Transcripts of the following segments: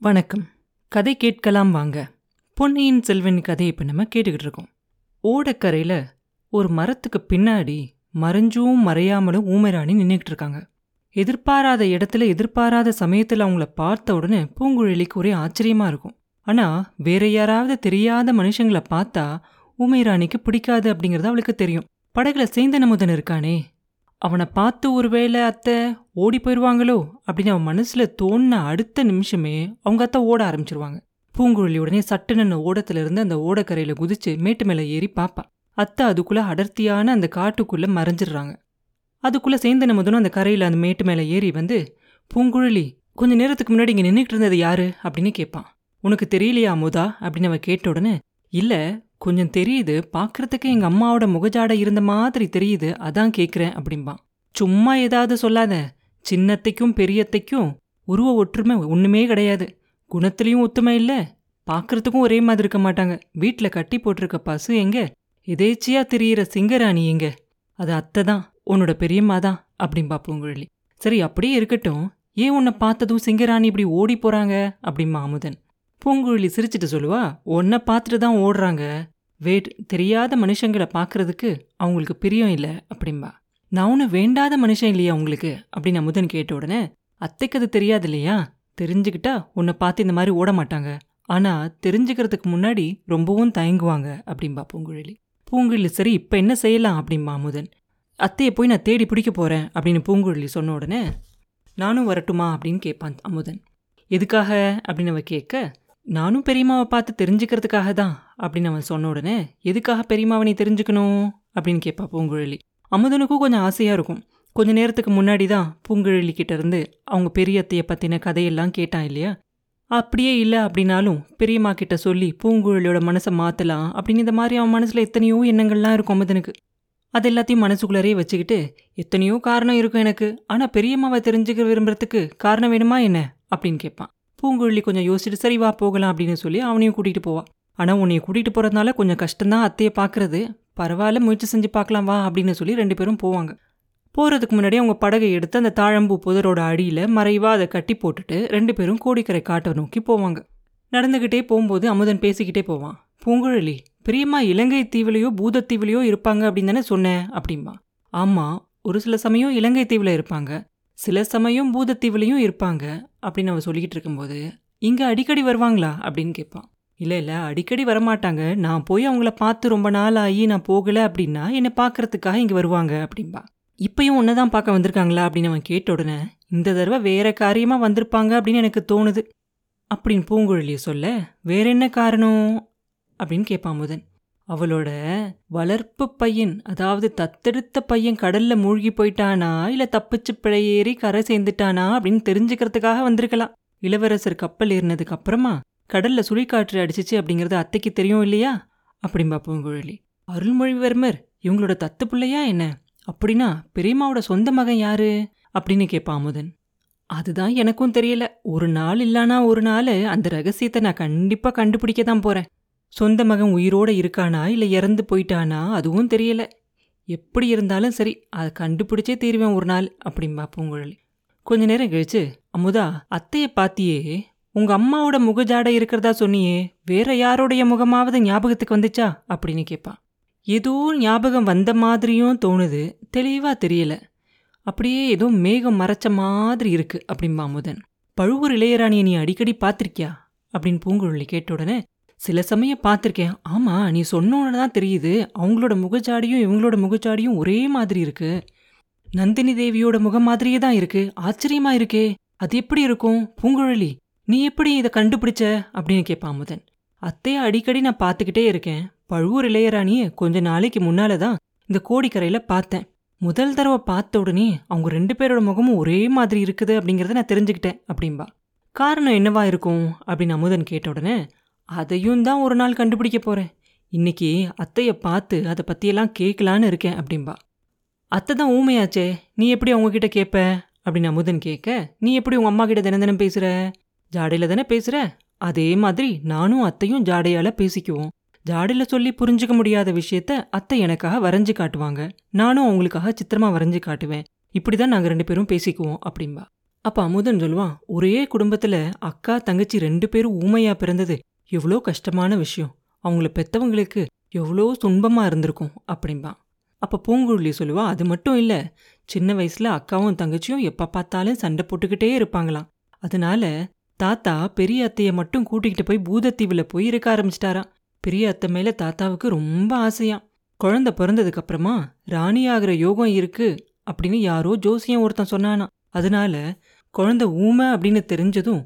வணக்கம். கதை கேட்கலாம் வாங்க. பொன்னியின் செல்வன் கதையை இப்போ நம்ம கேட்டுக்கிட்டு இருக்கோம். ஓடக்கரையில் ஒரு மரத்துக்கு பின்னாடி மறைஞ்சும் மறையாமலும் ஊமைராணி நின்றுக்கிட்டு இருக்காங்க. எதிர்பாராத இடத்துல எதிர்பாராத சமயத்தில் அவங்கள பார்த்த உடனே பூங்குழலிக்கு ஒரே ஆச்சரியமா இருக்கும். ஆனால் வேற யாராவது தெரியாத மனுஷங்களை பார்த்தா ஊமைராணிக்கு பிடிக்காது அப்படிங்கிறது அவளுக்கு தெரியும். படகுல சேந்தனமுதன் இருக்கானே அவனை பார்த்து ஒருவேளை அத்தை ஓடி போயிடுவாங்களோ அப்படின்னு அவன் மனசுல தோணின அடுத்த நிமிஷமே அவங்க அத்தை ஓட ஆரம்பிச்சிருவாங்க. பூங்குழலி உடனே சட்டுன்னு ஓடத்துல இருந்து அந்த ஓடக்கரையில குதிச்சு மேட்டு மேல ஏறி பாப்பா. அத்தை அதுக்குள்ள அடர்த்தியான அந்த காட்டுக்குள்ள மறைஞ்சிடுறாங்க. அதுக்குள்ள சேந்தன முதனும் அந்த கரையில அந்த மேட்டு மேல ஏறி வந்து பூங்குழலி கொஞ்ச நேரத்துக்கு முன்னாடி இங்க நின்றுட்டு இருந்தது யாரு? அப்படின்னு கேட்பான் உனக்கு தெரியலையா அமுதா? அப்படின்னு அவ கேட்ட உடனே இல்ல கொஞ்சம் தெரியுது பார்க்கறதுக்கு எங்க அம்மாவோட முகஜாடை இருந்த மாதிரி தெரியுது அதான் கேட்குறேன் அப்படிம்பான். சும்மா ஏதாவது சொல்லாத சின்னத்தைக்கும் பெரியத்தைக்கும் உருவ ஒற்றுமை ஒண்ணுமே கிடையாது. குணத்திலையும் ஒத்துமை இல்ல பார்க்கறதுக்கும் ஒரே மாதிரி இருக்க மாட்டாங்க. வீட்ல கட்டி போட்டிருக்க பசு எங்க? எதேச்சியா தெரியிற சிங்கராணி எங்க? அது அத்தை தான் உன்னோட பெரியம்மா தான் அப்படிம்பா பூங்குழலி. சரி அப்படியே இருக்கட்டும். ஏன் உன்னை பார்த்ததும் சிங்கராணி இப்படி ஓடி போறாங்க? அப்படிம்பா அமுதன் பூங்குழலி சிரிச்சிட்டு சொல்லுவா உன்னை பார்த்துட்டு தான் ஓடுறாங்க. வேட் தெரியாத மனுஷங்களை பார்க்கறதுக்கு அவங்களுக்கு பிரியம் இல்லை அப்படிம்பா. நான் ஒன்று வேண்டாத மனுஷன் இல்லையா உங்களுக்கு? அப்படின்னு அமுதன் கேட்ட உடனே அத்தைக்கு அது தெரியாது இல்லையா? தெரிஞ்சுக்கிட்டா உன்னை பார்த்து இந்த மாதிரி ஓட மாட்டாங்க. ஆனால் தெரிஞ்சுக்கிறதுக்கு முன்னாடி ரொம்பவும் தயங்குவாங்க அப்படிம்பா பூங்குழலி. பூங்குழலி சரி இப்போ என்ன செய்யலாம்? அப்படிம்பா அமுதன். அத்தையை போய் நான் தேடி பிடிக்க போகிறேன் அப்படின்னு பூங்குழலி சொன்ன உடனே நானும் வரட்டுமா? அப்படின்னு கேட்பான் அமுதன். எதுக்காக? அப்படின்னு அவ கேட்க நானும் பெரியம்மாவை பார்த்து தெரிஞ்சுக்கிறதுக்காக தான் அப்படின்னு அவன் சொன்ன உடனே எதுக்காக பெரியம்மாவை நீ தெரிஞ்சுக்கணும்? அப்படின்னு கேட்பா பூங்குழலி. அமுதனுக்கும் கொஞ்சம் ஆசையாக இருக்கும். கொஞ்ச நேரத்துக்கு முன்னாடி தான் பூங்குழலி கிட்டேருந்து அவங்க பெரியத்தையை பற்றின கதையெல்லாம் கேட்டான் இல்லையா? அப்படியே இல்லை அப்படின்னாலும் பெரியம்மா கிட்ட சொல்லி பூங்குழலியோட மனசை மாற்றலாம் அப்படின்னு இந்த மாதிரி அவன் மனசில் எத்தனையோ எண்ணங்கள்லாம் இருக்கும் அமுதனுக்கு. அது எல்லாத்தையும் மனசுக்குள்ளாரே வச்சுக்கிட்டு எத்தனையோ காரணம் இருக்கும் எனக்கு. ஆனால் பெரியம்மாவை தெரிஞ்சுக்க விரும்புறதுக்கு காரணம் வேணுமா என்ன? அப்படின்னு கேட்பான். பூங்குழலி கொஞ்சம் யோசிச்சுட்டு சரி வா போகலாம் அப்படின்னு சொல்லி அவனையும் கூட்டிகிட்டு போவான் ஆனால் உன்னைய கூட்டிகிட்டு போகிறதுனால கொஞ்சம் கஷ்டம்தான் அத்தையை பார்க்கறது பரவாயில்ல முயற்சி செஞ்சு பார்க்கலாம் வா அப்படின்னு சொல்லி ரெண்டு பேரும் போவாங்க. போகிறதுக்கு முன்னாடி அவங்க படகை எடுத்து அந்த தாழம்பூ புதரோட அடியில் மறைவாக அதை கட்டி போட்டுட்டு ரெண்டு பேரும் கோடிக்கரை காட்டை நோக்கி போவாங்க. நடந்துக்கிட்டே போகும்போது அமுதன் பேசிக்கிட்டே போவான். பூங்குழலி பிரியம்மா இலங்கை தீவுலையோ பூதத்தீவுலையோ இருப்பாங்க அப்படின்னு தானே சொன்னேன் அப்படிம்பா. ஆமாம் ஒரு சில சமயம் இலங்கை தீவில் இருப்பாங்க. சில சமயம் பூதத்தீவுலையும் இருப்பாங்க அப்படின்னு அவன் சொல்லிக்கிட்டு இருக்கும்போது இங்கே அடிக்கடி வருவாங்களா? அப்படின்னு கேட்பான். இல்லை இல்லை அடிக்கடி வரமாட்டாங்க. நான் போய் அவங்கள பார்த்து ரொம்ப நாள் ஆகி நான் போகலை அப்படின்னா என்னை பார்க்கறதுக்காக இங்கே வருவாங்க அப்படின்பா இப்பயும் ஒன்று தான் பார்க்க வந்திருக்காங்களா? அப்படின்னு அவன் கேட்ட உடனே இந்த தடவை வேற காரியமாக வந்திருப்பாங்க அப்படின்னு எனக்கு தோணுது. அப்படின்னு பூங்குழலியை சொல்ல வேற என்ன காரணம்? அப்படின்னு கேட்பான் முதன். அவளோட வளர்ப்பு பையன் அதாவது தத்தெடுத்த பையன் கடல்ல மூழ்கி போயிட்டானா இல்ல தப்பிச்சு பிழையேறி கரை சேர்ந்துட்டானா அப்படின்னு தெரிஞ்சுக்கிறதுக்காக வந்திருக்கலாம். இளவரசர் கப்பல் ஏறினதுக்கு அப்புறமா கடல்ல சுழிக்காற்று அடிச்சிச்சு அப்படிங்கறது அத்தைக்கு தெரியும் இல்லையா? அப்படின்பா பூங்குழலி. அருள்மொழிவர்மர் இவங்களோட தத்து பிள்ளையா என்ன? அப்படின்னா பெரியம்மாவோட சொந்த மகன் யாரு? அப்படின்னு கேட்பா அமுதன். அதுதான் எனக்கும் தெரியல. ஒரு நாள் இல்லானா ஒரு நாள் அந்த ரகசியத்தை நான் கண்டிப்பா கண்டுபிடிக்க தான் போறேன். சொந்த மகன் உயிரோட இருக்கானா இல்லை இறந்து போயிட்டானா? அதுவும் தெரியல. எப்படி இருந்தாலும் சரி அதை கண்டுபிடிச்சே தீருவேன் ஒரு நாள் அப்படிம்பா பூங்குழலி கொஞ்ச நேரம் கழிச்சு அமுதா அத்தையை பாத்தியே உங்க அம்மாவோட முகஜாடை இருக்கிறதா சொன்னியே வேற யாரோடைய முகமாவது ஞாபகத்துக்கு வந்துச்சா? அப்படின்னு கேட்பான் ஏதோ ஞாபகம் வந்த மாதிரியும் தோணுது தெளிவா தெரியல. அப்படியே ஏதோ மேகம் மறைச்ச மாதிரி இருக்கு அப்படிம்பா அமுதன். பழுவூர் இளையராணியை நீ அடிக்கடி பார்த்திருக்கியா அப்படின்னு பூங்குழலி கேட்ட உடனே சில சமயம் பார்த்துருக்கேன். ஆமாம் நீ சொன்னோன்னு தான் தெரியுது. அவங்களோட முகச்சாடியும் இவங்களோட முகச்சாடியும் ஒரே மாதிரி இருக்கு. நந்தினி தேவியோட முகம் மாதிரியே தான் இருக்கு. ஆச்சரியமா இருக்கே. அது எப்படி இருக்கும்? பூங்குழலி நீ எப்படி இதை கண்டுபிடிச்ச? அப்படின்னு கேட்பான் அமுதன். அத்தையை அடிக்கடி நான் பார்த்துக்கிட்டே இருக்கேன். பழுவூர் இளையராணியை கொஞ்ச நாளைக்கு முன்னால தான் இந்த கோடிக்கரையில் பார்த்தேன். முதல் தடவை பார்த்த உடனே அவங்க ரெண்டு பேரோட முகமும் ஒரே மாதிரி இருக்குது அப்படிங்கிறத நான் தெரிஞ்சுக்கிட்டேன் அப்படின்பா காரணம் என்னவா இருக்கும்? அப்படின்னு அமுதன் கேட்ட உடனே அதையும் தான் ஒரு நாள் கண்டுபிடிக்க போகிறேன் இன்னைக்கு அத்தைய பார்த்து அதை பற்றியெல்லாம் கேட்கலான்னு இருக்கேன் அப்படின்பா அத்தை தான் ஊமையாச்சே நீ எப்படி அவங்கக்கிட்ட கேட்ப? அப்படின்னு அமுதன் கேட்க நீ எப்படி உங்க அம்மா கிட்ட தினம் தினம் பேசுற? ஜாடையில தானே பேசுற? அதே மாதிரி நானும் அத்தையும் ஜாடையால பேசிக்குவோம். ஜாடையில சொல்லி புரிஞ்சுக்க முடியாத விஷயத்த அத்தை எனக்காக வரைஞ்சு காட்டுவாங்க. நானும் அவங்களுக்காக சித்திரமா வரைஞ்சு காட்டுவேன். இப்படிதான் நாங்க ரெண்டு பேரும் பேசிக்குவோம் அப்படின்பா அப்ப அமுதன் சொல்லுவான் ஒரே குடும்பத்துல அக்கா தங்கச்சி ரெண்டு பேரும் ஊமையா பிறந்தது. எவ்வளோ கஷ்டமான விஷயம். அவங்கள பெத்தவங்களுக்கு எவ்வளோ துன்பமா இருந்திருக்கும் அப்படிம்பான் அப்ப பூங்குழலி சொல்லுவா அது மட்டும் இல்ல சின்ன வயசுல அக்காவும் தங்கச்சியும் எப்ப பார்த்தாலும் சண்டை போட்டுக்கிட்டே இருப்பாங்களாம். அதனால தாத்தா பெரிய அத்தையை மட்டும் கூட்டிகிட்டு போய் பூதத்தீவுல போய் இருக்க ஆரம்பிச்சிட்டாராம். பெரிய அத்தை மேல தாத்தாவுக்கு ரொம்ப ஆசையாம். குழந்தை பிறந்ததுக்கு அப்புறமா ராணி ஆகிற யோகம் இருக்கு அப்படின்னு யாரோ ஜோசியம் ஒருத்தன் சொன்னானா அதனால குழந்தை ஊமை அப்படின்னு தெரிஞ்சதும்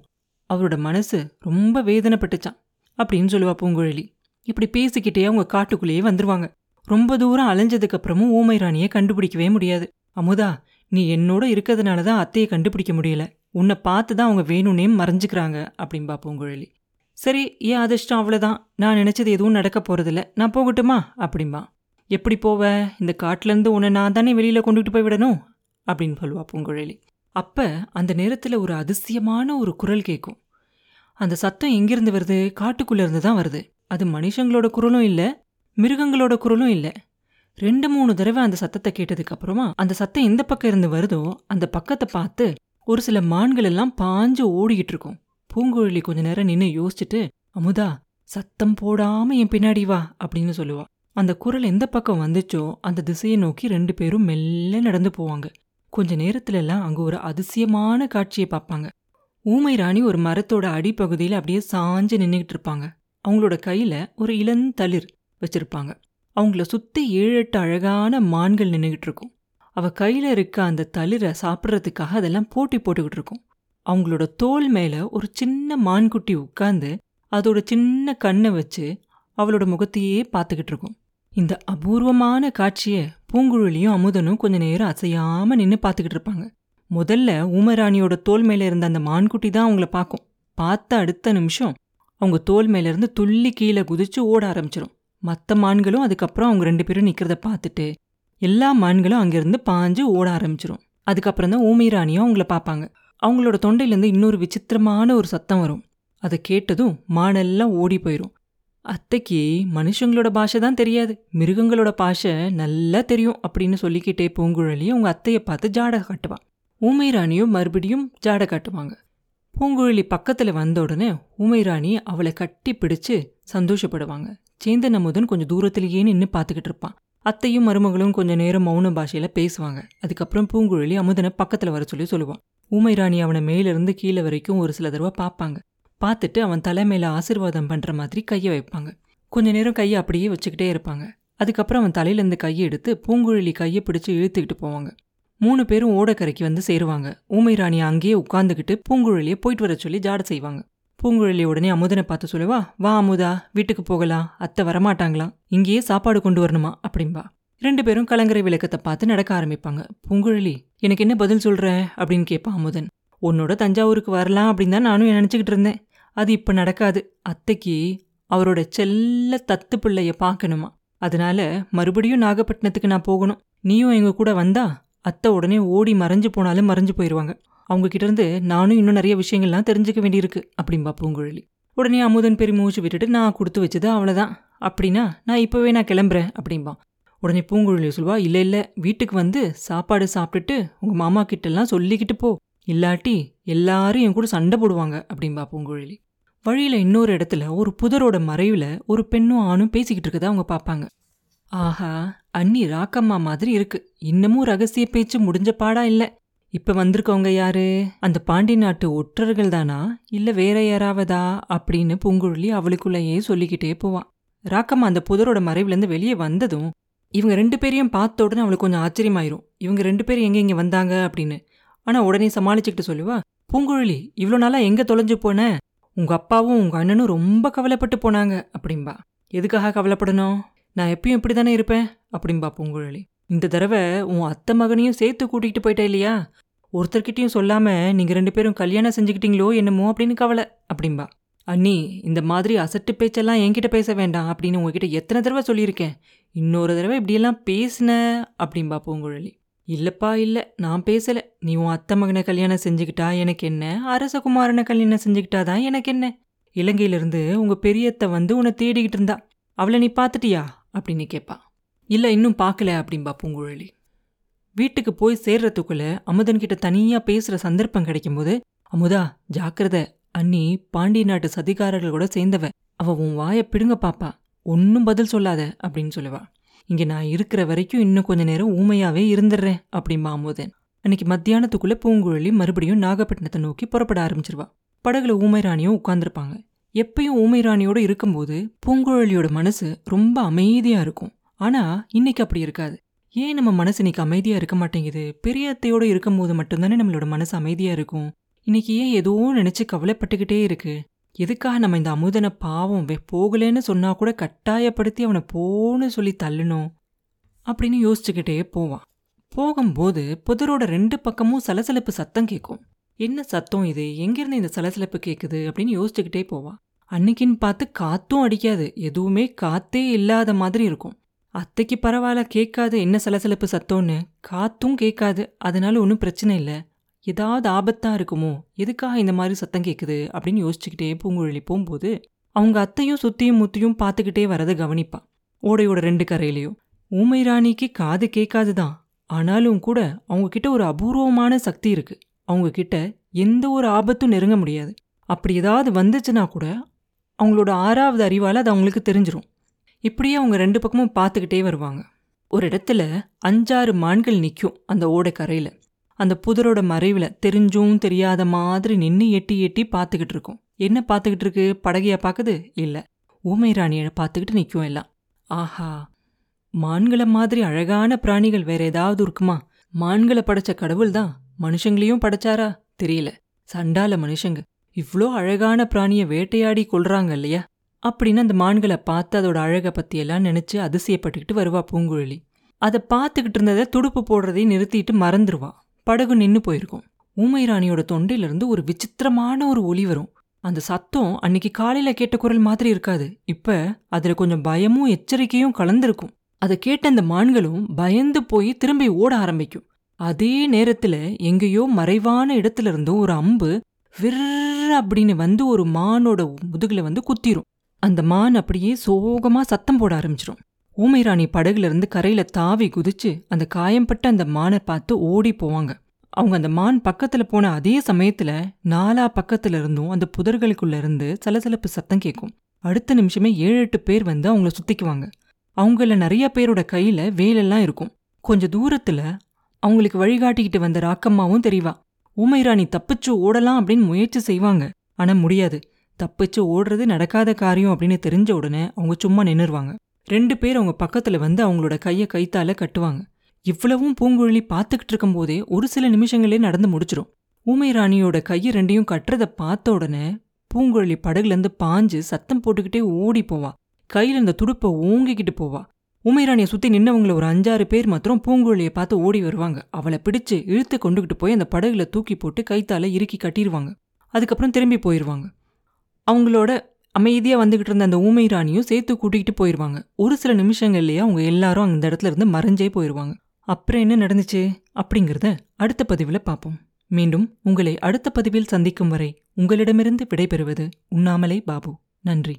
அவரோட மனசு ரொம்ப வேதனைப்பட்டுச்சான் அப்படின்னு சொல்லுவா பூங்குழலி. இப்படி பேசிக்கிட்டே அவங்க காட்டுக்குள்ளேயே வந்துருவாங்க. ரொம்ப தூரம் அலைஞ்சதுக்கு அப்புறமும் ஊமை ராணியை கண்டுபிடிக்கவே முடியாது. அமுதா நீ என்னோட இருக்கிறதுனால தான் அத்தையை கண்டுபிடிக்க முடியல. உன்னை பார்த்து தான் அவங்க வேணும்னே மறைஞ்சிக்கிறாங்க அப்படின்பா பூங்குழலி. சரி ஏன் அதிர்ஷ்டம் அவ்வளோதான் நான் நினச்சது எதுவும் நடக்க போகிறதில்ல நான் போகட்டுமா? அப்படின்பா எப்படி போவ? இந்த காட்டிலேருந்து உன்னை நான் தானே வெளியில் கொண்டுகிட்டு போய் விடணும்? அப்படின்னு சொல்லுவா பூங்குழலி. அப்போ அந்த நேரத்தில் ஒரு அதிசயமான ஒரு குரல் கேட்கும் அந்த சத்தம் எங்கிருந்து வருது? காட்டுக்குள்ள இருந்து தான் வருது. அது மனுஷங்களோட குரலும் இல்லை மிருகங்களோட குரலும் இல்லை. ரெண்டு மூணு தடவை அந்த சத்தத்தை கேட்டதுக்கு அப்புறமா அந்த சத்தம் எந்த பக்கம் இருந்து வருதோ அந்த பக்கத்தை பார்த்து ஒரு சில மான்கள் எல்லாம் பாஞ்சு ஓடிக்கிட்டு இருக்கும். பூங்குழலி கொஞ்ச நேரம் நின்று யோசிச்சுட்டு அமுதா சத்தம் போடாம என் பின்னாடி வா அப்படின்னு சொல்லுவா. அந்த குரல் எந்த பக்கம் வந்துச்சோ அந்த திசையை நோக்கி ரெண்டு பேரும் மெல்ல நடந்து போவாங்க. கொஞ்ச நேரத்துல எல்லாம் அங்க ஒரு அதிசயமான காட்சியை பார்ப்பாங்க. ஊமை ராணி ஒரு மரத்தோட அடிப்பகுதியில் அப்படியே சாஞ்சு நின்றுக்கிட்டு இருப்பாங்க. அவங்களோட கையில ஒரு இளந்தளிர் வச்சிருப்பாங்க. அவங்கள சுத்தி ஏழு எட்டு அழகான மான்கள் நின்றுக்கிட்டு இருக்கும். அவ கையில இருக்க அந்த தளிரை சாப்பிட்றதுக்காக அதெல்லாம் போட்டி போட்டுக்கிட்டு இருக்கும். அவங்களோட தோல் மேல ஒரு சின்ன மான்குட்டி உட்கார்ந்து அதோட சின்ன கண்ணை வச்சு அவளோட முகத்தையே பார்த்துக்கிட்டு இருக்கும். இந்த அபூர்வமான காட்சியை பூங்குழலியும் அமுதனும் கொஞ்ச நேரம் அசையாம நின்று பார்த்துக்கிட்டு இருப்பாங்க. முதல்ல ஊமராணியோட தோல் மேல இருந்த அந்த மான்குட்டி தான் அவங்கள பார்க்கும். பார்த்த அடுத்த நிமிஷம் அவங்க தோல் மேல இருந்து துள்ளி கீழே குதிச்சு ஓட ஆரம்பிச்சிடும் மற்ற மான்களும் அதுக்கப்புறம் அவங்க ரெண்டு பேரும் நிற்கிறத பார்த்துட்டு எல்லா மான்களும் அங்கிருந்து பாஞ்சு ஓட ஆரம்பிச்சிரும். அதுக்கப்புறம் தான் ஊமை ராணியும் அவங்கள பார்ப்பாங்க. அவங்களோட தொண்டையிலேருந்து இன்னொரு விசித்திரமான ஒரு சத்தம் வரும். அதை கேட்டதும் மானெல்லாம் ஓடி போயிடும் அத்தைக்கு மனுஷங்களோட பாஷை தான் தெரியாது. மிருகங்களோட பாஷை நல்லா தெரியும் அப்படின்னு சொல்லிக்கிட்டே பூங்குழலி அவங்க அத்தையை பார்த்து ஜாடை காட்டுவான் ஊமை ராணியும் மறுபடியும் ஜாடை காட்டுவாங்க. பூங்குழலி பக்கத்தில் வந்த உடனே ஊமை ராணி அவளை கட்டி பிடிச்சு சந்தோஷப்படுவாங்க. சேந்தன் அமுதன் கொஞ்சம் தூரத்திலேயே நின்று பார்த்துக்கிட்டு இருப்பான். அத்தையும் மருமகளும் கொஞ்ச நேரம் மௌன பாஷையில பேசுவாங்க. அதுக்கப்புறம் பூங்குழலி அமுதனை பக்கத்துல வர சொல்லி சொல்லுவான். ஊமை ராணி அவனை மேலிருந்து கீழே வரைக்கும் ஒரு சில தடவை பார்ப்பாங்க. பார்த்துட்டு அவன் தலை மேல ஆசிர்வாதம் பண்ற மாதிரி கையை வைப்பாங்க. கொஞ்ச நேரம் கையை அப்படியே வச்சுக்கிட்டே இருப்பாங்க. அதுக்கப்புறம் அவன் தலையிலேருந்து கையை எடுத்து பூங்குழலி கையை பிடிச்சு இழுத்துக்கிட்டு போவாங்க. மூணு பேரும் ஓடக்கரைக்கு வந்து சேருவாங்க. ஊமை ராணி அங்கேயே உட்காந்துக்கிட்டு பூங்குழலியை போயிட்டு வர சொல்லி ஜாட செய்வாங்க. பூங்குழலி உடனே அமுதனை பார்த்து சொல்லுவா வா அமுதா வீட்டுக்கு போகலாம். அத்தை வரமாட்டாங்களாம். இங்கேயே சாப்பாடு கொண்டு வரணுமா? அப்படின்பா ரெண்டு பேரும் கலங்கரை விளக்கத்தை பார்த்து நடக்க ஆரம்பிப்பாங்க. பூங்குழலி எனக்கு என்ன பதில் சொல்ற? அப்படின்னு கேட்பான் அமுதன். உன்னோட தஞ்சாவூருக்கு வரலாம் அப்படின்னு தான் நானும் நினச்சிக்கிட்டு இருந்தேன். அது இப்போ நடக்காது. அத்தைக்கு அவரோட செல்ல தத்து பிள்ளைய பார்க்கணுமா? அதனால மறுபடியும் நாகப்பட்டினத்துக்கு நான் போகணும். நீயும் எங்கள் கூட வந்தா அத்தை உடனே ஓடி மறைஞ்சு போனாலும் மறைஞ்சு போயிடுவாங்க அவங்க கிட்ட இருந்து நானும் இன்னும் நிறைய விஷயங்கள்லாம் தெரிஞ்சுக்க வேண்டியிருக்கு அப்படிம்பா பூங்குழலி. உடனே அமுதன் பெரிய மூச்சு விட்டுட்டு நான் கொடுத்து வச்சது அவ்வளோதான் அப்படின்னா நான் இப்போவே நான் கிளம்புறேன் அப்படிம்பா. உடனே பூங்குழலி சொல்வா இல்லை இல்லை வீட்டுக்கு வந்து சாப்பாடு சாப்பிட்டுட்டு உங்கள் மாமா கிட்டெல்லாம் சொல்லிக்கிட்டு போ. இல்லாட்டி எல்லாரும் என் கூட சண்டை போடுவாங்க அப்படின்பா பூங்குழலி. வழியில் இன்னொரு இடத்துல ஒரு புதரோட மறைவில் ஒரு பெண்ணும் ஆணும் பேசிக்கிட்டு இருக்கதா அவங்க பார்ப்பாங்க. ஆஹா அண்ணி ராக்கம்மா மாதிரி இருக்கு. இன்னமும் ரகசிய பேச்சு முடிஞ்ச பாடா இல்ல. இப்ப வந்திருக்கவங்க யாரு? அந்த பாண்டி நாட்டு ஒற்றர்கள் தானா? இல்ல வேற யாராவதா? அப்படின்னு பூங்குழலி அவளுக்குள்ளேயே சொல்லிக்கிட்டே போவான் ராக்கம்மா அந்த புதரோட மறைவுலேருந்து வெளியே வந்ததும் இவங்க ரெண்டு பேரையும் பார்த்த உடனே அவளுக்கு கொஞ்சம் ஆச்சரியமாயிரும். இவங்க ரெண்டு பேரும் எங்க இங்க வந்தாங்க? அப்படின்னு. ஆனா உடனே சமாளிச்சுக்கிட்டு சொல்லுவா பூங்குழலி இவ்வளோ நாளா எங்க தொலைஞ்சு போன? உங்க அப்பாவும் உங்க அண்ணனும் ரொம்ப கவலைப்பட்டு போனாங்க. அப்படின்பா எதுக்காக கவலைப்படணும்? நான் எப்பயும் இப்படி தானே இருப்பேன் அப்படின்பா பூங்குழலி இந்த தடவை உன் அத்தை மகனையும் சேர்த்து கூட்டிகிட்டு போயிட்டே இல்லையா? ஒருத்தர்கிட்டையும் சொல்லாமல் நீங்கள் ரெண்டு பேரும் கல்யாணம் செஞ்சுக்கிட்டீங்களோ என்னமோ அப்படின்னு கவலை அப்படின்பா அண்ணி இந்த மாதிரி அசட்டு பேச்செல்லாம் என்கிட்ட பேச வேண்டாம் அப்படின்னு உங்ககிட்ட எத்தனை தடவை சொல்லியிருக்கேன். இன்னொரு தடவை இப்படியெல்லாம் பேசின அப்படின்பா பூங்குழலி இல்லைப்பா இல்லை நான் பேசலை. நீ உன் அத்தை மகனை கல்யாணம் செஞ்சுக்கிட்டா எனக்கு என்ன? அரசகுமாரனை கல்யாணம் செஞ்சுக்கிட்டா தான் எனக்கு என்ன? இலங்கையிலிருந்து உங்கள் பெரியத்தை வந்து உன்னை தேடிக்கிட்டு இருந்தா. அவளை நீ பார்த்துட்டியா? அப்படின்னு கேட்பா இல்லை இன்னும் பார்க்கல அப்படின்பா பூங்குழலி. வீட்டுக்கு போய் சேர்றதுக்குள்ளே அமுதன் கிட்ட பேசுகிற சந்தர்ப்பம் கிடைக்கும்போது அமுதா ஜாக்கிரத. அண்ணி பாண்டிய நாட்டு சதிகாரர்கள் கூட சேர்ந்தவ. அவள் உன் வாயை பிடுங்க பாப்பா. ஒன்றும் பதில் சொல்லாத அப்படின்னு சொல்லுவா. இங்கே நான் இருக்கிற வரைக்கும் இன்னும் கொஞ்ச நேரம் ஊமையாகவே இருந்துடுறேன் அப்படிம்பா அமுதன். அன்னைக்கு மத்தியானத்துக்குள்ளே பூங்குழலி மறுபடியும் நாகப்பட்டினத்தை நோக்கி புறப்பட ஆரம்பிச்சிருவா. படகுல ஊமை ராணியும் உட்காந்துருப்பாங்க எப்பயும் ஊமை ராணியோட இருக்கும்போது பூங்குழலியோட மனசு ரொம்ப அமைதியாக இருக்கும். ஆனால் இன்னைக்கு அப்படி இருக்காது. ஏன் நம்ம மனசு இன்னைக்கு அமைதியாக இருக்க மாட்டேங்குது? பெரிய அத்தையோட இருக்கும்போது மட்டும்தானே நம்மளோட மனசு அமைதியாக இருக்கும். இன்னைக்கு ஏன் ஏதோ நினைச்சு கவலைப்பட்டுக்கிட்டே இருக்கு? எதுக்காக நம்ம இந்த அமுதனை பாவம் வே போகலேன்னு சொன்னா கூட கட்டாயப்படுத்தி அவனை போன்னு சொல்லி தள்ளணும் அப்படின்னு யோசிச்சுக்கிட்டே போவான் போகும்போது புதரோட ரெண்டு பக்கமும் சலசலப்பு சத்தம் கேட்கும் என்ன சத்தம் இது? எங்கிருந்து இந்த சலசலப்பு கேட்குது அப்படின்னு யோசிச்சுக்கிட்டே போவான் அன்னைக்குன்னு பார்த்து காத்தும் அடிக்காது. எதுவுமே காத்தே இல்லாத மாதிரி இருக்கும். அத்தைக்கு பரவாயில்ல கேட்காது. என்ன சலசலப்பு சத்தம்னு? காத்தும் கேட்காது. அதனால ஒன்றும் பிரச்சனை இல்லை. ஏதாவது ஆபத்தா இருக்குமோ? எதுக்காக இந்த மாதிரி சத்தம் கேட்குது அப்படின்னு யோசிச்சுக்கிட்டே பூங்குழலி போகும்போது அவங்க அத்தையும் சுத்தியும் முத்தியும் பார்த்துக்கிட்டே வரதை கவனிப்பா. ஓடையோட ரெண்டு கரையிலையும். ஊமை ராணிக்கு காது கேட்காதுதான். ஆனாலும் கூட அவங்க கிட்ட ஒரு அபூர்வமான சக்தி இருக்கு. அவங்க கிட்ட எந்த ஒரு ஆபத்தும் நெருங்க முடியாது. அப்படி ஏதாவது வந்துச்சுன்னா கூட அவங்களோட ஆறாவது அறிவால் அது அவங்களுக்கு தெரிஞ்சிரும். இப்படியே அவங்க ரெண்டு பக்கமும் பார்த்துக்கிட்டே வருவாங்க. ஒரு இடத்துல அஞ்சாறு மான்கள் நிற்கும் அந்த ஓடை கரையில் அந்த புதரோட மறைவில் தெரிஞ்சும் தெரியாத மாதிரி நின்று எட்டி எட்டி பார்த்துக்கிட்டு இருக்கும். என்ன பார்த்துக்கிட்டு இருக்கு? படகையா பார்க்குது? இல்லை. ஊமை ராணியை பார்த்துக்கிட்டு நிற்கும் எல்லாம். ஆஹா. மான்களை மாதிரி அழகான பிராணிகள் வேற ஏதாவது இருக்குமா? மான்களை படைச்ச கடவுள் தான் மனுஷங்களையும் படைச்சாரா? தெரியல. சண்டால மனுஷங்க. இவ்ளோ அழகான பிராணிய வேட்டையாடி கொள்றாங்க இல்லையா? அப்படின்னு அந்த மான்களை பார்த்து அதோட அழகை பற்றியெல்லாம் நினைச்சு அதிசயப்பட்டுக்கிட்டு வருவா பூங்குழலி. அதை பார்த்துக்கிட்டு இருந்ததை துடுப்பு போடுறதையும் நிறுத்திட்டு மறந்துருவா. படகு நின்னு போயிருக்கும். ஊமை ராணியோட தொண்டையிலிருந்து ஒரு விசித்திரமான ஒரு ஒலி வரும். அந்த சத்தம் அன்னைக்கு காலையில் கேட்ட குரல் மாதிரி இருக்காது. இப்ப அதுல கொஞ்சம் பயமும் எச்சரிக்கையும் கலந்திருக்கும். அதை கேட்ட அந்த மான்களும் பயந்து போய் திரும்பி ஓட ஆரம்பிக்கும். அதே நேரத்துல எங்கேயோ மறைவான இடத்துல இருந்தும் ஒரு அம்பு விர் அப்படின்னு வந்து ஒரு மானோட முதுகுல வந்து குத்திரும். அந்த மான் அப்படியே சோகமா சத்தம் போட ஆரம்பிச்சிடும் ஊமைராணி படகுல இருந்து கரையில தாவி குதிச்சு அந்த காயம்பட்ட அந்த மானை பார்த்து ஓடி போவாங்க. அவங்க அந்த மான் பக்கத்துல போன அதே சமயத்துல நாலா பக்கத்துல இருந்தும் அந்த புதர்களுக்குள்ள இருந்து சலசலப்பு சத்தம் கேட்கும் அடுத்த நிமிஷமே ஏழு எட்டு பேர் வந்து அவங்கள சுத்திக்குவாங்க. அவங்கள நிறைய பேரோட கையில வேலெல்லாம் இருக்கும். கொஞ்ச தூரத்துல அவங்களுக்கு வழிகாட்டிக்கிட்டு வந்த ராக்கம்மாவும் தெரியவா ஊமை ராணி தப்பிச்சு ஓடலாம் அப்படின்னு முயற்சி செய்வாங்க. ஆனா முடியாது. தப்பிச்சு ஓடுறது நடக்காத காரியம் அப்படின்னு தெரிஞ்ச உடனே அவங்க சும்மா நின்னுருவாங்க. ரெண்டு பேர் அவங்க பக்கத்துல வந்து அவங்களோட கையை கைத்தால கட்டுவாங்க. இவ்வளவும் பூங்குழலி பார்த்துக்கிட்டு இருக்கும்போதே ஒரு சில நிமிஷங்களே நடந்து முடிச்சிடும் ஊமை ராணியோட கையை ரெண்டையும் கட்டுறத பார்த்த உடனே பூங்குழலி படகுலேருந்து பாஞ்சு சத்தம் போட்டுக்கிட்டே ஓடி போவா. கையில இந்த துடுப்பை ஓங்கிக்கிட்டு போவா. உமைராணியை சுத்தி நின்னவங்கள ஒரு அஞ்சாறு பேர் மாத்திரம் பூங்குழலியை பார்த்து ஓடி வருவாங்க. அவளை பிடிச்சு இழுத்து கொண்டுகிட்டு போய் அந்த படகுல தூக்கி போட்டு கைத்தால இறுக்கி கட்டிடுவாங்க அதுக்கப்புறம் திரும்பி போயிடுவாங்க அவங்களோட அமைதியா வந்துகிட்டு இருந்த அந்த ஊமை ராணியும் சேர்த்து கூட்டிகிட்டு போயிடுவாங்க ஒரு சில நிமிஷங்கள்லயே அவங்க எல்லாரும் அந்த இடத்துல இருந்து மறைஞ்சே போயிடுவாங்க அப்புறம் என்ன நடந்துச்சு? அப்படிங்கிறத அடுத்த பதிவில் பார்ப்போம். மீண்டும் உங்களை அடுத்த பதிவில் சந்திக்கும் வரை உங்களிடமிருந்து விடைபெறுவது உண்ணாமலே பாபு. நன்றி.